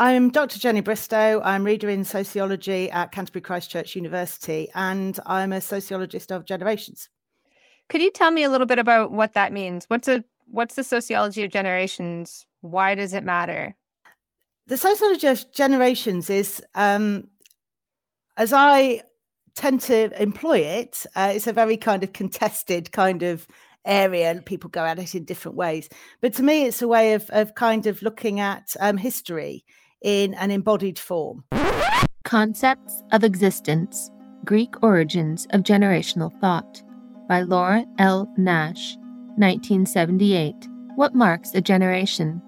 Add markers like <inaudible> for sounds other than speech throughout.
I'm Dr. Jennie Bristow. I'm reader in sociology at Canterbury Christ Church University, and I'm a sociologist of generations. Could you tell me a little bit about what that means? What's a what's the sociology of generations? Why does it matter? The sociology of generations is, um, as I tend to employ it, uh, it's a very kind of contested kind of area and people go at it in different ways. But to me, it's a way of, of kind of looking at um, history in an embodied form. Concepts of Existence Greek Origins of Generational Thought by Laura L. Nash, 1978. What marks a generation?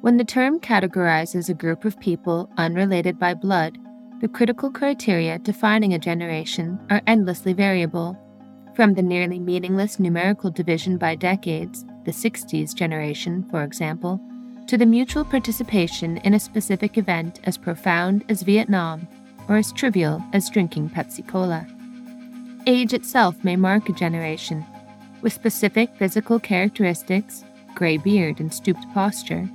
When the term categorizes a group of people unrelated by blood, the critical criteria defining a generation are endlessly variable. From the nearly meaningless numerical division by decades, the 60s generation, for example, to the mutual participation in a specific event as profound as Vietnam or as trivial as drinking Pepsi Cola. Age itself may mark a generation, with specific physical characteristics, grey beard and stooped posture,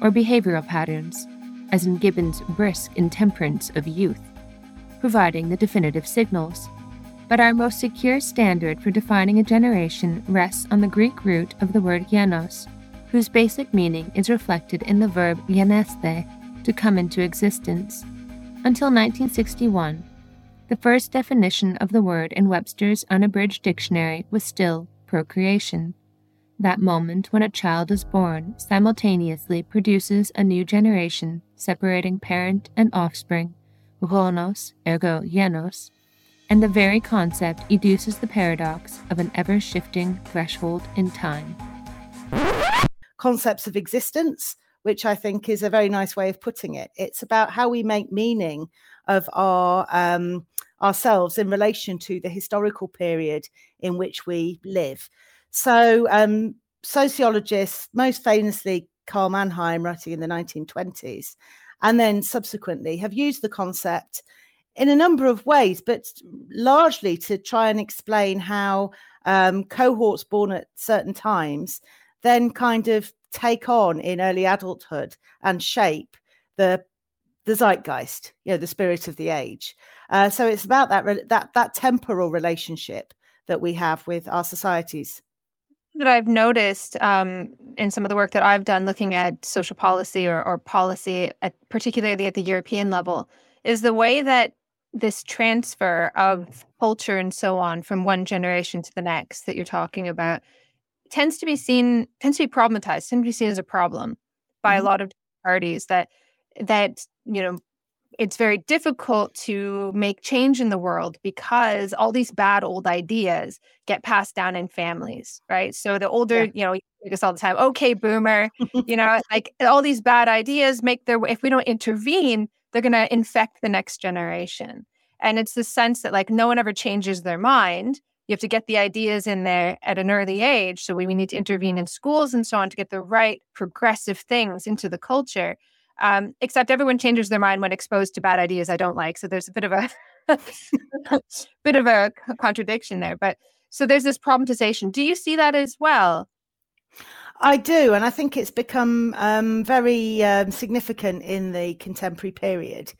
or behavioral patterns, as in Gibbon's brisk intemperance of youth, providing the definitive signals. But our most secure standard for defining a generation rests on the Greek root of the word genos, whose basic meaning is reflected in the verb genesthai, to come into existence. Until 1961, the first definition of the word in Webster's unabridged dictionary was still procreation. That moment when a child is born simultaneously produces a new generation, separating parent and offspring, gonos ergo genos, and the very concept educes the paradox of an ever shifting threshold in time concepts of existence, which I think is a very nice way of putting it. It's about how we make meaning of our um, ourselves in relation to the historical period in which we live. So, um, sociologists, most famously Karl Mannheim, writing in the 1920s, and then subsequently have used the concept in a number of ways, but largely to try and explain how um, cohorts born at certain times then kind of take on in early adulthood and shape the the zeitgeist, you know, the spirit of the age. Uh, so it's about that that that temporal relationship that we have with our societies. That I've noticed um, in some of the work that I've done, looking at social policy or, or policy, at, particularly at the European level, is the way that this transfer of culture and so on from one generation to the next that you're talking about tends to be seen tends to be problematized, tends to be seen as a problem by mm-hmm. a lot of parties that that you know it's very difficult to make change in the world because all these bad old ideas get passed down in families, right? So the older, yeah. you know, you this all the time, okay, boomer, <laughs> you know, like all these bad ideas make their way, if we don't intervene, they're going to infect the next generation. And it's the sense that like no one ever changes their mind you have to get the ideas in there at an early age. So we, we need to intervene in schools and so on to get the right progressive things into the culture. Um, except everyone changes their mind when exposed to bad ideas I don't like. So there's a bit of a <laughs> bit of a contradiction there. But so there's this problematization. Do you see that as well? I do, and I think it's become um, very um, significant in the contemporary period.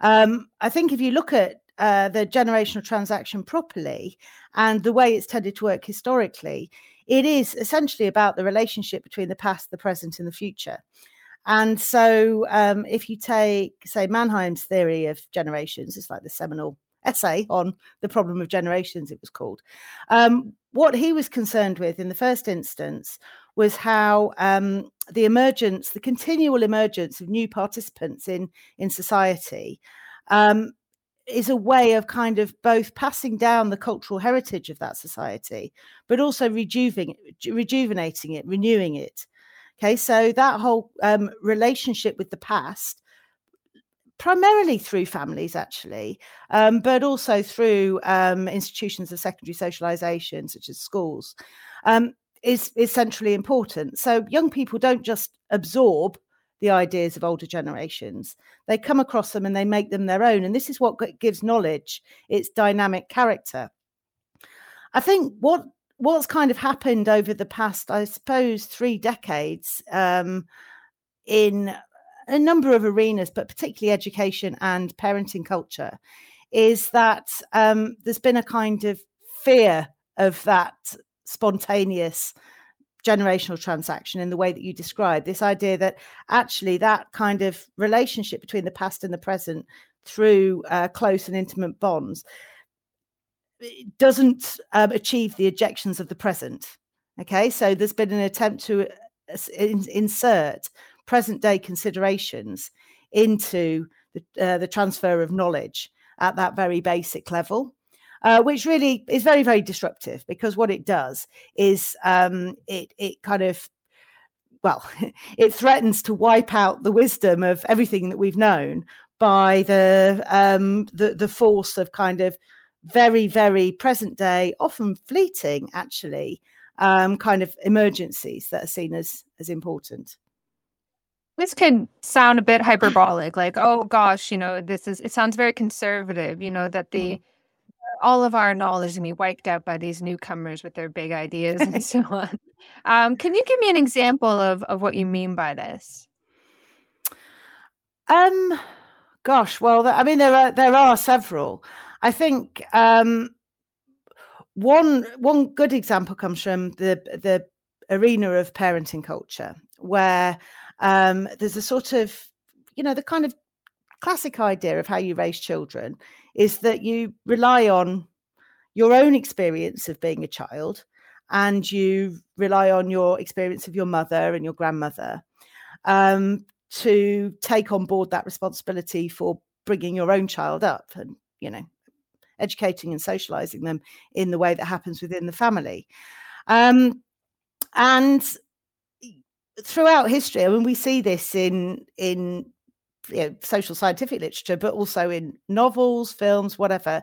Um, I think if you look at uh, the generational transaction properly and the way it's tended to work historically, it is essentially about the relationship between the past, the present, and the future. And so, um, if you take, say, Mannheim's theory of generations, it's like the seminal essay on the problem of generations, it was called. Um, what he was concerned with in the first instance was how um, the emergence, the continual emergence of new participants in in society, um, is a way of kind of both passing down the cultural heritage of that society, but also rejuvenating, it, renewing it. Okay, so that whole um, relationship with the past, primarily through families, actually, um, but also through um, institutions of secondary socialization, such as schools, um, is is centrally important. So young people don't just absorb the ideas of older generations. They come across them and they make them their own. And this is what gives knowledge its dynamic character. I think what what's kind of happened over the past, I suppose, three decades um, in a number of arenas, but particularly education and parenting culture, is that um, there's been a kind of fear of that spontaneous generational transaction in the way that you describe. This idea that actually that kind of relationship between the past and the present through uh, close and intimate bonds doesn't um, achieve the objections of the present. Okay? So there's been an attempt to uh, in, insert present day considerations into the, uh, the transfer of knowledge at that very basic level uh, which really is very, very disruptive because what it does is um, it it kind of well, <laughs> it threatens to wipe out the wisdom of everything that we've known by the um, the the force of kind of very, very present day, often fleeting, actually, um, kind of emergencies that are seen as as important. This could sound a bit hyperbolic, like, oh gosh, you know, this is, it sounds very conservative, you know, that the, mm-hmm all of our knowledge is going to be wiped out by these newcomers with their big ideas and <laughs> so on. Um, can you give me an example of, of what you mean by this? Um, gosh, well, I mean, there are there are several. I think um, one one good example comes from the the arena of parenting culture, where um, there's a sort of you know the kind of classic idea of how you raise children is that you rely on your own experience of being a child and you rely on your experience of your mother and your grandmother um, to take on board that responsibility for bringing your own child up and you know educating and socializing them in the way that happens within the family. Um, and throughout history i mean we see this in in you know, social scientific literature, but also in novels, films, whatever.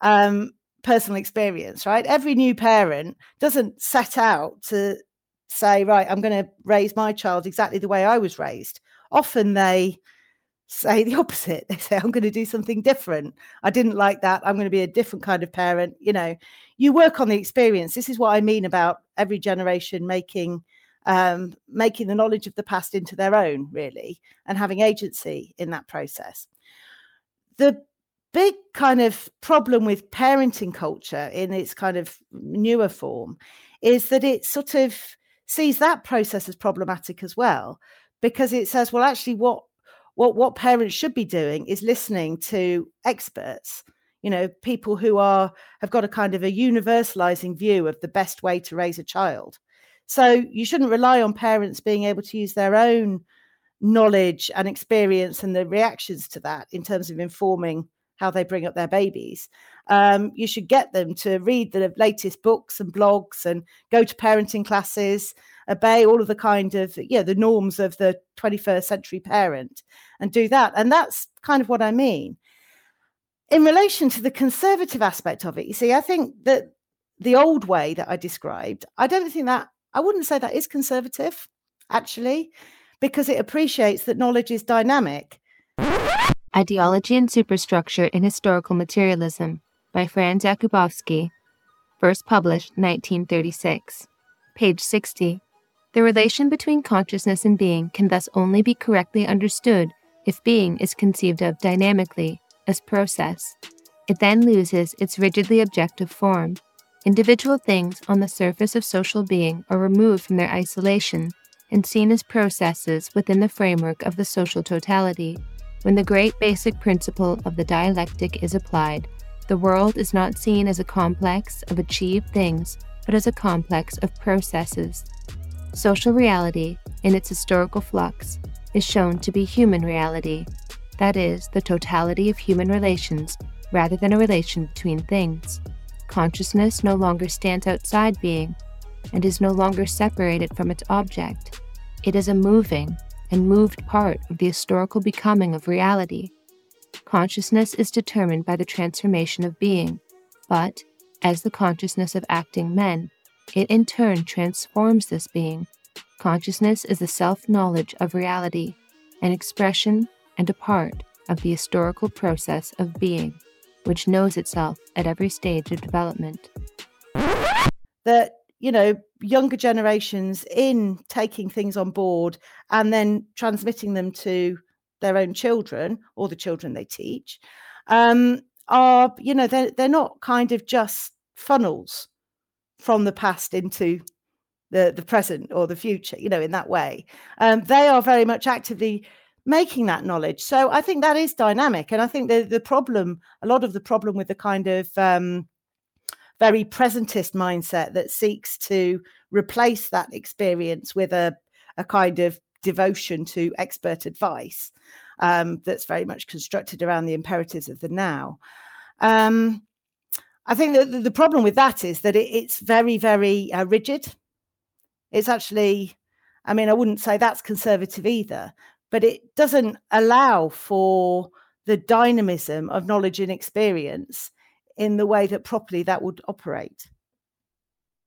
Um, personal experience, right? Every new parent doesn't set out to say, right, I'm going to raise my child exactly the way I was raised. Often they say the <laughs> opposite. They say, I'm going to do something different. I didn't like that. I'm going to be a different kind of parent. You know, you work on the experience. This is what I mean about every generation making um, making the knowledge of the past into their own, really, and having agency in that process. The big kind of problem with parenting culture in its kind of newer form is that it sort of sees that process as problematic as well because it says well actually what what what parents should be doing is listening to experts you know people who are have got a kind of a universalizing view of the best way to raise a child so you shouldn't rely on parents being able to use their own knowledge and experience and the reactions to that in terms of informing how they bring up their babies. Um, you should get them to read the latest books and blogs and go to parenting classes, obey all of the kind of yeah the norms of the 21st century parent, and do that. And that's kind of what I mean. In relation to the conservative aspect of it, you see, I think that the old way that I described, I don't think that I wouldn't say that is conservative, actually, because it appreciates that knowledge is dynamic. Ideology and Superstructure in Historical Materialism by Franz Jakubowski, first published 1936. Page 60. The relation between consciousness and being can thus only be correctly understood if being is conceived of dynamically, as process. It then loses its rigidly objective form Individual things on the surface of social being are removed from their isolation and seen as processes within the framework of the social totality. When the great basic principle of the dialectic is applied, the world is not seen as a complex of achieved things, but as a complex of processes. Social reality, in its historical flux, is shown to be human reality, that is, the totality of human relations rather than a relation between things. Consciousness no longer stands outside being and is no longer separated from its object. It is a moving and moved part of the historical becoming of reality. Consciousness is determined by the transformation of being, but, as the consciousness of acting men, it in turn transforms this being. Consciousness is the self knowledge of reality, an expression and a part of the historical process of being which knows itself at every stage of development. That you know younger generations in taking things on board and then transmitting them to their own children or the children they teach um, are you know they're, they're not kind of just funnels from the past into the the present or the future you know in that way um, they are very much actively making that knowledge so i think that is dynamic and i think the the problem a lot of the problem with the kind of um, very presentist mindset that seeks to replace that experience with a a kind of devotion to expert advice um, that's very much constructed around the imperatives of the now. Um, I think that the problem with that is that it, it's very, very uh, rigid. It's actually, I mean, I wouldn't say that's conservative either, but it doesn't allow for the dynamism of knowledge and experience in the way that properly that would operate.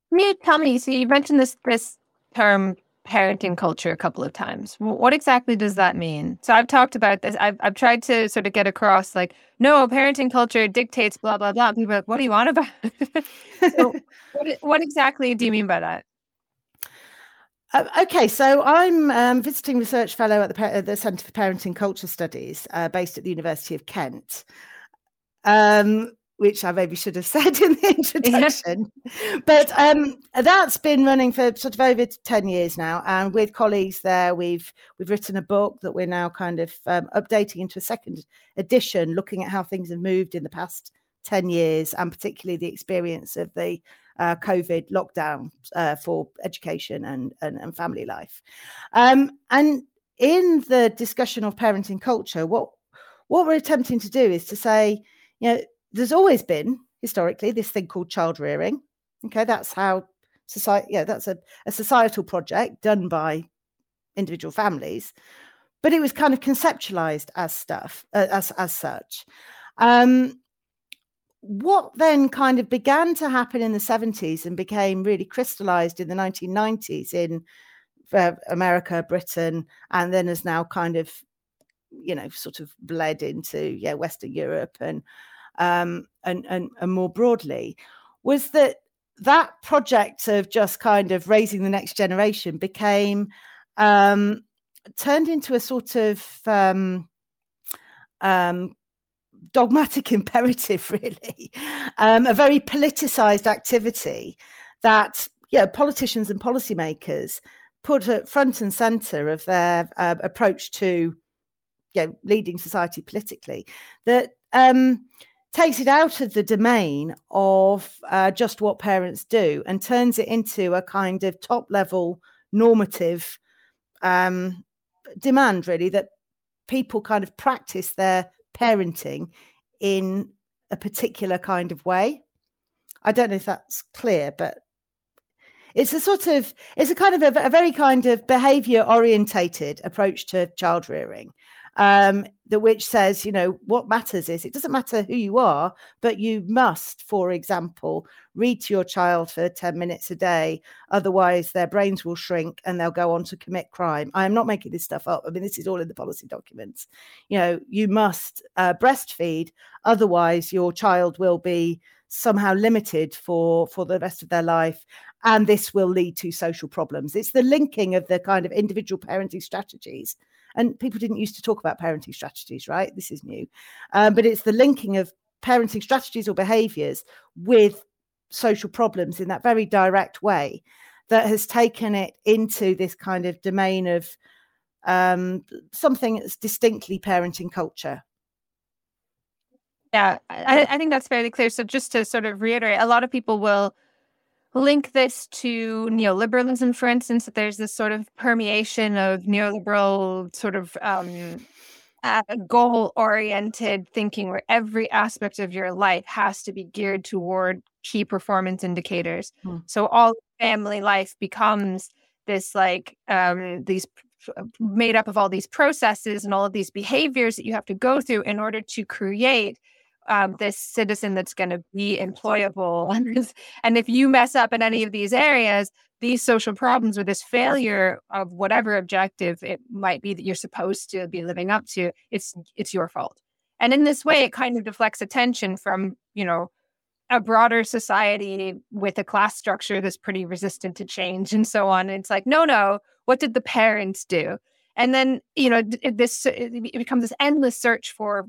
Can you tell me? So you mentioned this this term parenting culture a couple of times. What exactly does that mean? So I've talked about this. I've, I've tried to sort of get across like, no, parenting culture dictates blah, blah, blah. People are like, what do you want about? <laughs> so <laughs> what, what exactly do you mean by that? Uh, okay, so I'm um, visiting research fellow at the, the Centre for Parenting Culture Studies, uh, based at the University of Kent. Um, which I maybe should have <laughs> said in the introduction. Yeah. But um, that's been running for sort of over ten years now, and with colleagues there, we've we've written a book that we're now kind of um, updating into a second edition, looking at how things have moved in the past ten years, and particularly the experience of the uh, COVID lockdown uh, for education and, and, and family life. Um, and in the discussion of parenting culture, what what we're attempting to do is to say, you know there's always been historically this thing called child rearing. Okay, that's how society. Yeah, that's a, a societal project done by individual families, but it was kind of conceptualized as stuff uh, as as such. Um, what then kind of began to happen in the 70s and became really crystallized in the 1990s in uh, America, Britain, and then has now kind of, you know, sort of bled into yeah Western Europe and um, and, and, and more broadly, was that that project of just kind of raising the next generation became um, turned into a sort of um, um, dogmatic <laughs> imperative, really, um, a very politicized activity that yeah, politicians and policymakers put at front and center of their uh, approach to you know, leading society politically. That um, takes it out of the domain of uh, just what parents do and turns it into a kind of top level normative um, demand, really, that people kind of practice their parenting in a particular kind of way. I don't know if that's clear, but it's a sort of it's a kind of a, a very kind of behavior orientated approach to child rearing um, the which says, you know, what matters is it doesn't matter who you are, but you must, for example, read to your child for 10 minutes a day. Otherwise, their brains will shrink and they'll go on to commit crime. I am not making this stuff up. I mean, this is all in the policy documents. You know, you must uh, breastfeed. Otherwise, your child will be somehow limited for for the rest of their life and this will lead to social problems it's the linking of the kind of individual parenting strategies and people didn't used to talk about parenting strategies, right? This is new. Um, but it's the linking of parenting strategies or behaviors with social problems in that very direct way that has taken it into this kind of domain of um, something that's distinctly parenting culture. Yeah, I, I think that's fairly clear. So, just to sort of reiterate, a lot of people will link this to neoliberalism, for instance, that there's this sort of permeation of neoliberal sort of um, uh, goal oriented thinking where every aspect of your life has to be geared toward key performance indicators. Hmm. So all family life becomes this like um, these made up of all these processes and all of these behaviors that you have to go through in order to create um, this citizen that's going to be employable. <laughs> and if you mess up in any of these areas, these social problems or this failure of whatever objective it might be that you're supposed to be living up to, it's it's your fault. And in this way, it kind of deflects attention from you know a broader society with a class structure that's pretty resistant to change and so on. And it's like, no, no, what did the parents do? And then, you know, this it becomes this endless search for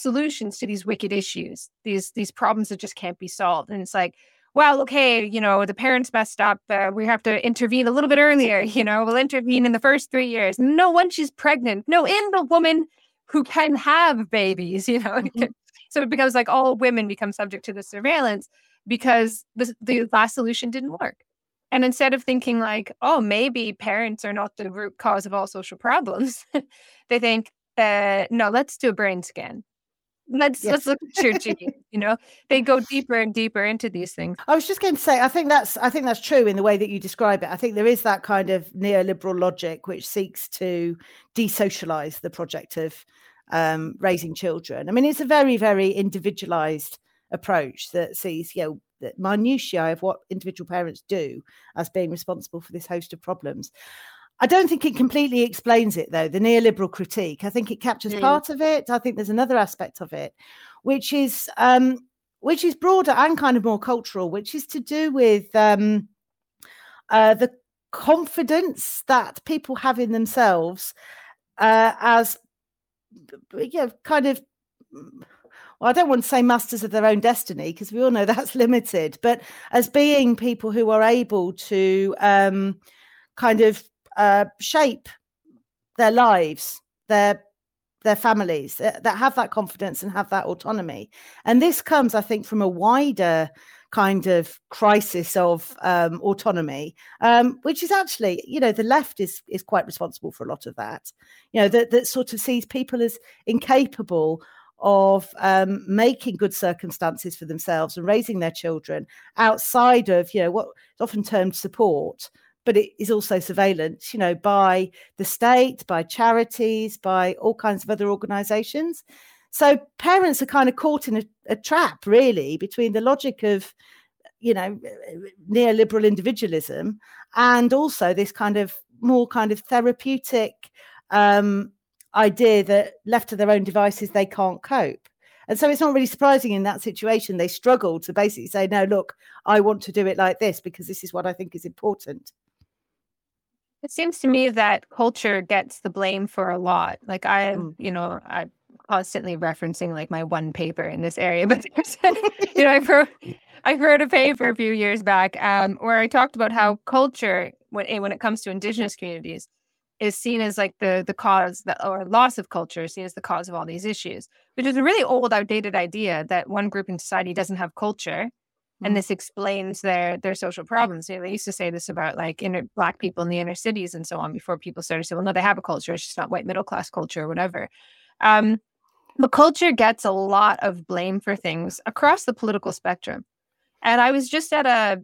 solutions to these wicked issues, these these problems that just can't be solved. And it's like, well, okay, you know, the parents messed up. Uh, we have to intervene a little bit earlier. <laughs> You know, we'll intervene in the first three years. No, once she's pregnant. No, in the woman who can have babies. <laughs> You know, mm-hmm. so it becomes like all women become subject to the surveillance because the, the last solution didn't work. And instead of thinking like, oh, maybe parents are not the root cause of all social problems, <laughs> they think, uh, no, let's do a brain scan let's yes. let's look at your genes you know? They go deeper and deeper into these things. I was just going to say i think that's i think that's true in the way that you describe it. I think there is that kind of neoliberal logic which seeks to desocialize the project of um, raising children. I mean it's a very very individualized approach that sees you know the minutiae of what individual parents do as being responsible for this host of problems I don't think it completely explains it, though, the neoliberal critique. I think it captures mm. part of it. I think there's another aspect of it, which is um, which is broader and kind of more cultural, which is to do with um, uh, the confidence that people have in themselves uh, as, you know, kind of. Well, I don't want to say masters of their own destiny because we all know <laughs> that's limited, but as being people who are able to um, kind of uh, shape their lives, their their families that have that confidence and have that autonomy. And this comes, I think, from a wider kind of crisis of um, autonomy, um, which is actually, you know, the left is is quite responsible for a lot of that. You know, that that sort of sees people as incapable of um, making good circumstances for themselves and raising their children outside of, you know, what is often termed support but it is also surveillance, you know, by the state, by charities, by all kinds of other organizations. So parents are kind of caught in a, a trap, really, between the logic of, you know, neoliberal individualism and also this kind of more kind of therapeutic um, idea that left to their own devices, they can't cope. And so it's not really surprising in that situation, they struggle to basically say, no, look, I want to do it like this because this is what I think is important. It seems to me that culture gets the blame for a lot. Like I, mm. you know, I constantly referencing like my one paper in this area, <laughs> but you know, I wrote I wrote a paper a few years back um, where I talked about how culture, when when it comes to indigenous communities, is seen as like the the cause that or loss of culture is seen as the cause of all these issues, which is a really old, outdated idea that one group in society doesn't have culture and mm-hmm. this explains their their social problems. You know, they used to say this about like inner black people in the inner cities and so on before people started to say, well, no, they have a culture. It's just not white middle class culture or whatever. Um, but culture gets a lot of blame for things across the political spectrum. And I was just at a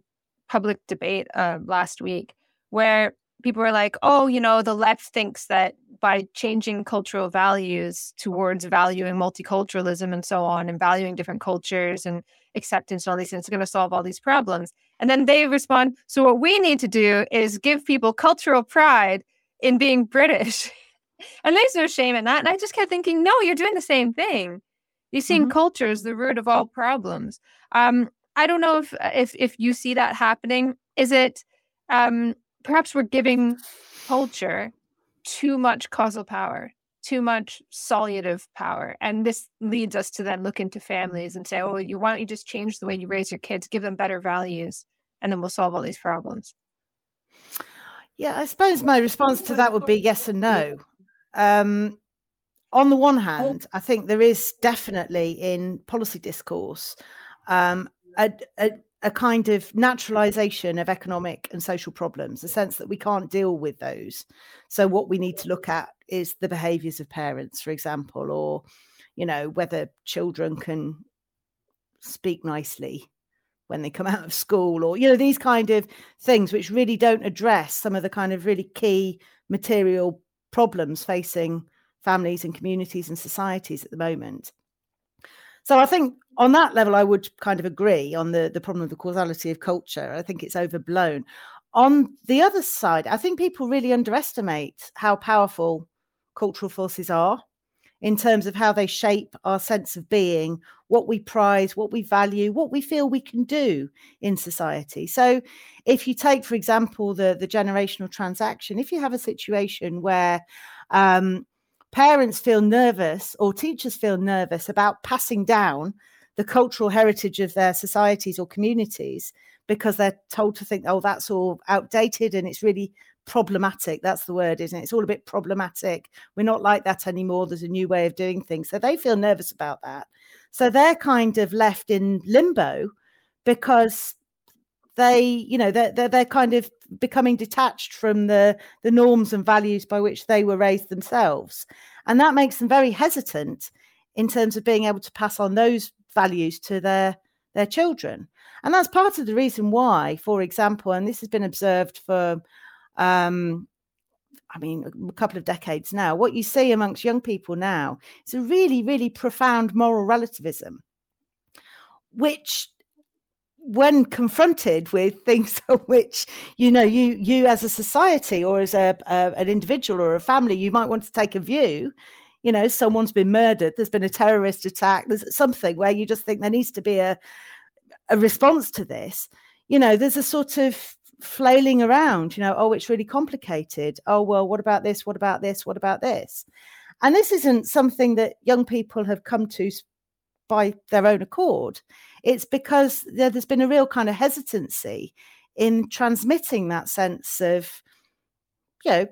public debate uh, last week where people were like, oh, you know, the left thinks that by changing cultural values towards valuing multiculturalism and so on and valuing different cultures and acceptance and all these things it's going to solve all these problems. And then they respond, so what we need to do is give people cultural pride in being British. <laughs> and there's no shame in that. And I just kept thinking, no, you're doing the same thing. You're seeing mm-hmm. culture as the root of all problems. Um, I don't know if if if you see that happening. Is it um, perhaps we're giving culture too much causal power, too much solutive power. And this leads us to then look into families and say, oh, you why don't you just change the way you raise your kids, give them better values, and then we'll solve all these problems. Yeah, I suppose my response to that would be yes and no. Um, on the one hand, I think there is definitely in policy discourse um, a, a, a kind of naturalization of economic and social problems, a sense that we can't deal with those. So, what we need to look at is the behaviors of parents, for example, or, you know, whether children can speak nicely when they come <laughs> out of school, or, you know, these kind of things which really don't address some of the kind of really key material problems facing families and communities and societies at the moment. So I think on that level, I would kind of agree on the, the problem of the causality of culture. I think it's overblown. On the other side, I think people really underestimate how powerful cultural forces are in terms of how they shape our sense of being, what we prize, what we value, what we feel we can do in society. So, if you take, for example, the, the generational transaction, if you have a situation where um, parents feel nervous or teachers feel nervous about passing down the cultural heritage of their societies or communities because they're told to think, oh, that's all outdated and it's really problematic. That's the word, isn't it? It's all a bit problematic. We're not like that anymore. There's a new way of doing things. So they feel nervous about that. So they're kind of left in limbo because they, you know, they're, they're, they're kind of becoming detached from the, the norms and values by which they were raised themselves. And that makes them very hesitant in terms of being able to pass on those values to their their children. And that's part of the reason why, for example, and this has been observed for um, I mean, a couple of decades now, what you see amongst young people now is a really, really profound moral relativism, which when confronted with <laughs> things which you know you you as a society or as a, a, an individual or a family you might want to take a view you know someone's been murdered there's been a terrorist attack there's something where you just think there needs to be a a response to this you know there's a sort of flailing around, you know, oh, it's really complicated. Oh, well, what about this? What about this? What about this? And this isn't something that young people have come to by their own accord. It's because there's been a real kind of hesitancy in transmitting that sense of, you know,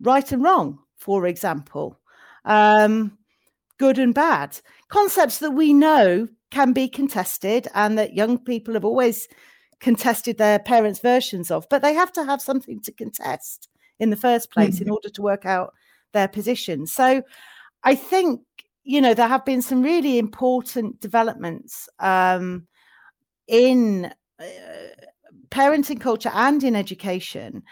right and wrong, for example, um, good and bad, concepts that we know can be contested and that young people have always contested their parents' versions of, but they have to have something to contest in the first place mm-hmm. in order to work out their position. So I think, you know, there have been some really important developments um, in uh, parenting culture and in education.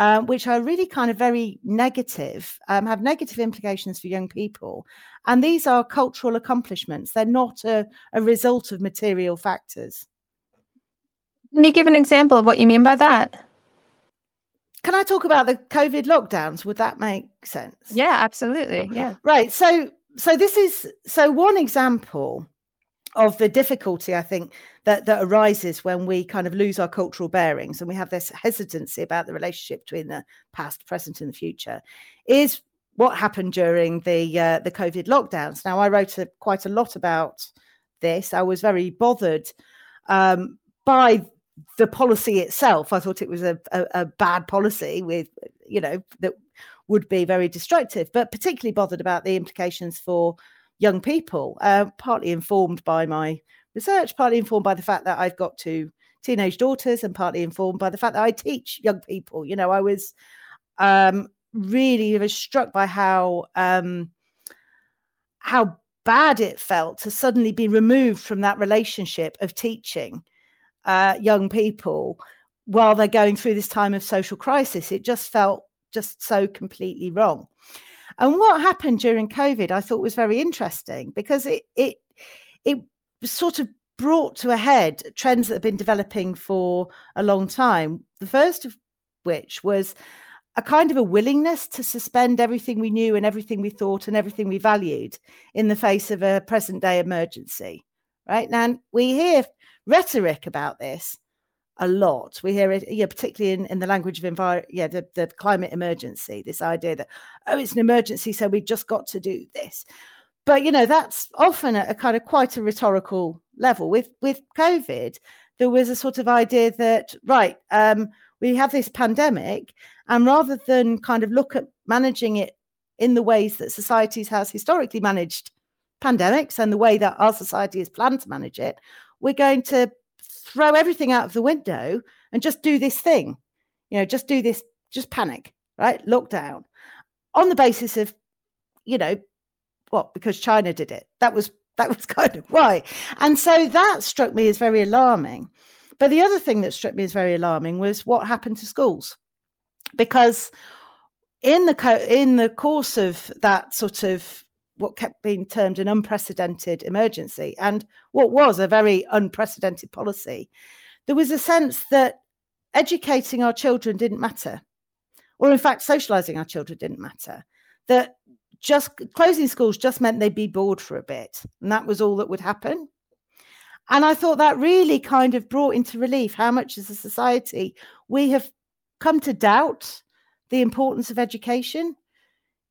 Um, which are really kind of very negative, um, have negative implications for young people. And these are cultural accomplishments. They're not a, a result of material factors. Can you give an example of what you mean by that? Can I talk about the COVID lockdowns? Would that make sense? Yeah, absolutely. Yeah. Right. So so this is so one example of the difficulty I think that that arises when we kind of lose our cultural bearings and we have this hesitancy about the relationship between the past, present, and the future is what happened during the uh, the COVID lockdowns. Now, I wrote a, quite a lot about this. I was very bothered um, by the policy itself, I thought it was a, a, a, bad policy with, you know, that would be very destructive, but particularly bothered about the implications for young people, uh, partly informed by my research, partly informed by the fact that I've got two teenage daughters, and partly informed by the fact that I teach young people. You know, I was um, really was struck by how um, how bad it felt to suddenly be removed from that relationship of teaching uh, young people while they're going through this time of social crisis. It just felt just so completely wrong. And what happened during COVID, I thought was very interesting because it it it sort of brought to a head trends that have been developing for a long time. The first of which was a kind of a willingness to suspend everything we knew and everything we thought and everything we valued in the face of a present day emergency. Right now, we hear rhetoric about this a lot. We hear it, yeah, particularly in, in the language of environment, yeah, the, the climate emergency, this idea that, oh, it's an emergency, so we've just got to do this. But you know, that's often a, a kind of quite a rhetorical level. With with COVID, there was a sort of idea that, right, um, we have this pandemic, and rather than kind of look at managing it in the ways that societies has historically managed pandemics and the way that our society has planned to manage it, we're going to throw everything out of the window and just do this thing. You know, just do this, just panic, right? Lockdown on the basis of, you know, what? Because China did it. That was that was <laughs> kind of why. And so that struck me as very alarming. But the other thing that struck me as very alarming was what happened to schools, because in the co- in the course of that sort of what kept being termed an unprecedented emergency and what was a very unprecedented policy, there was a sense that educating our children didn't matter, or in fact, socializing our children didn't matter. That just closing schools just meant they'd be bored for a bit, and that was all that would happen. And I thought that really kind of brought into relief how much as a society we have come to doubt the importance of education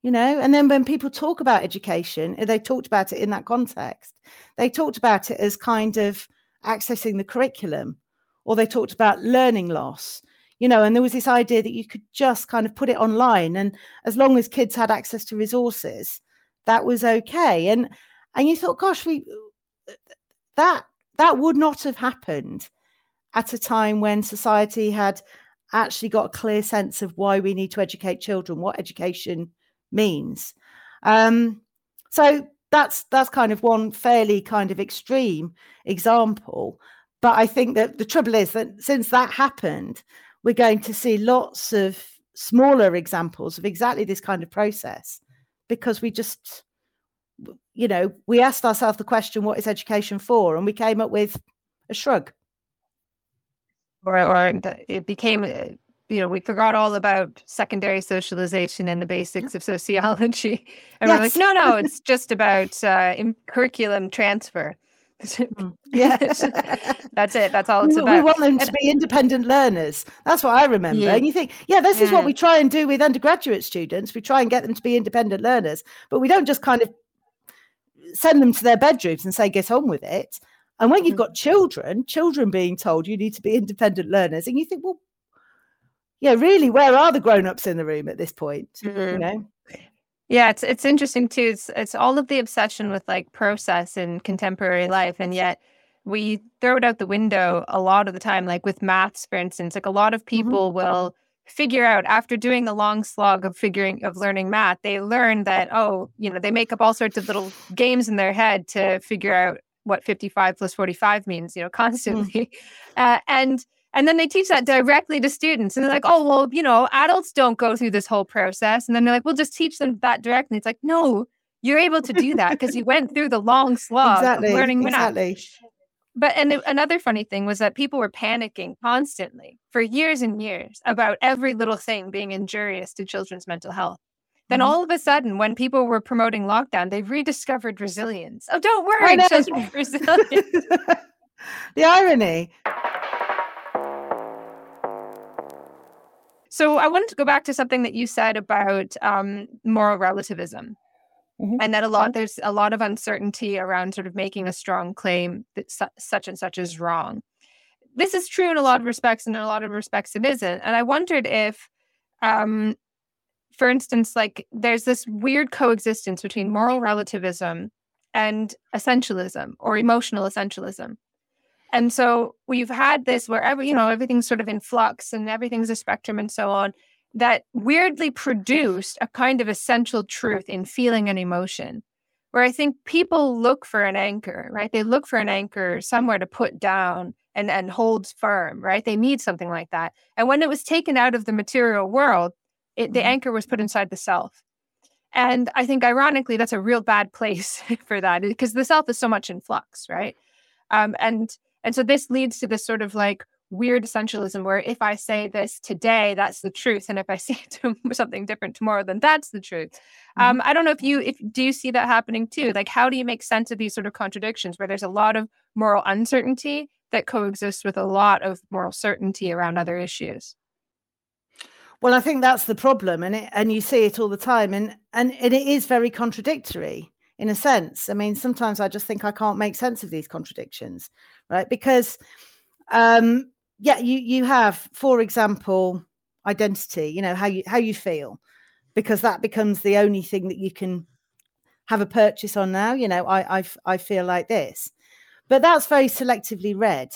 you know? And then when people talk about education eh, they talked about it in that context. They talked about it as kind of accessing the curriculum or they talked about learning loss you know? And there was this idea that you could just kind of put it online and as long as kids had access to resources that was okay. And and you thought gosh we that that would not have happened at a time when society had actually got a clear sense of why we need to educate children, what education means. Um, so that's that's kind of one fairly kind of extreme example. But I think that the trouble is that since that happened, we're going to see lots of smaller examples of exactly this kind of process because we just you know we asked ourselves the question what is education for and we came up with a shrug or or it became uh, you know we forgot all about secondary socialization and the basics of sociology <laughs> and yes. we're like no no <laughs> it's just about uh, curriculum transfer <laughs> mm. yes that's it that's all it's we, about we want them to be independent learners that's what i remember yeah. and you think yeah this yeah. is what we try and do with undergraduate students we try and get them to be independent learners but we don't just kind of send them to their bedrooms and say get on with it and when you've mm. got children, children being told you need to be independent learners, and you think, well, yeah, really, where are the grown-ups in the room at this point? Mm-hmm. You know? Yeah, it's it's interesting too. It's it's all of the obsession with like process in contemporary life, and yet we throw it out the window a lot of the time. Like with maths, for instance, like a lot of mm-hmm. people mm-hmm. will figure out after doing the long slog of figuring of learning math they learn that oh you know they make up all sorts of little games in their head to figure out what 55 plus 45 means, you know, <laughs> constantly. Mm. Uh, and and then they teach that directly to students. And they're like, oh, well, you know, adults don't go through this whole process. And then they're like, we'll just teach them that directly. It's like, no, you're able to do that because you <laughs> went through the long slog exactly, of learning exactly. math. But and another funny thing was that people were panicking constantly for years and years about every little thing being injurious to children's mental health. Then mm-hmm. all of a sudden, when people were promoting lockdown, they rediscovered resilience. Oh, don't worry, children resilient. <laughs> the irony. So I wanted to go back to something that you said about um, moral relativism. Mm-hmm. And that a lot there's a lot of uncertainty around sort of making a strong claim that su- such and such is wrong. This is true in a lot of respects, and in a lot of respects it isn't. And I wondered if um, for instance, like there's this weird coexistence between moral relativism and essentialism or emotional essentialism. And so we've had this wherever, you know, everything's sort of in flux and everything's a spectrum and so on, that weirdly produced a kind of essential truth in feeling and emotion, where I think people look for an anchor, right? They look for an anchor somewhere to put down and, and holds firm, right? They need something like that. And when it was taken out of the material world, it, the mm-hmm. anchor was put inside the self. And I think, ironically, that's a real bad <laughs> place for that because the self is so much in flux, right? Um, and and so this leads to this sort of like weird essentialism where if I say this today, that's the truth, and if I <laughs> say something different tomorrow, then that's the truth. Mm-hmm. Um, I don't know if you if do you see that happening too? Like, how do you make sense of these sort of contradictions where there's a lot of moral uncertainty that coexists with a lot of moral certainty around other issues? Well, I think that's the problem, and it, and you see it all the time, and and, and it is very contradictory in a sense. I mean, sometimes I just think I can't make sense of these contradictions, right? Because, um, yeah, you you have, for example, identity. You know how you how you feel, because that becomes the only thing that you can have a purchase on now. You know, I I I feel like this, but that's very selectively read.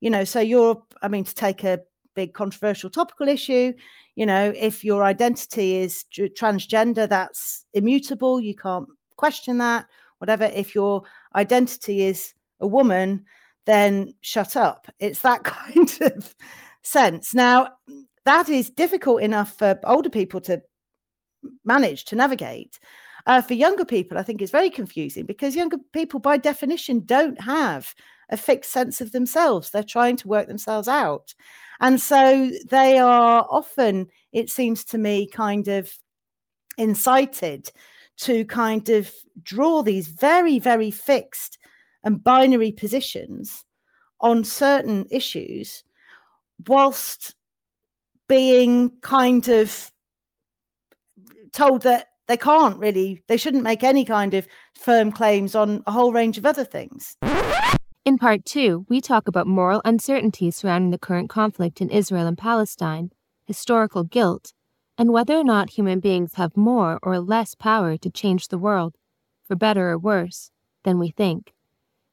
You know, so you're, I mean, to take a big controversial topical issue you know if your identity is transgender that's immutable you can't question that whatever if your identity is a woman then shut up. It's that <laughs> kind of sense. Now that is difficult enough for older people to manage to navigate. Uh, for younger people i think it's very confusing because younger people by definition don't have a fixed sense of themselves. They're trying to work themselves out. And so they are often, it seems to me, kind of incited to kind of draw these very, very fixed and binary positions on certain issues whilst being kind of told that they can't really, they shouldn't make any kind of firm claims on a whole range of other things. In part two, we talk about moral uncertainty surrounding the current conflict in Israel and Palestine, historical guilt, and whether or not human beings have more or less power to change the world, for better or worse, than we think.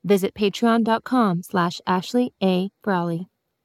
Visit patreon.com slash Ashley A. Frawley.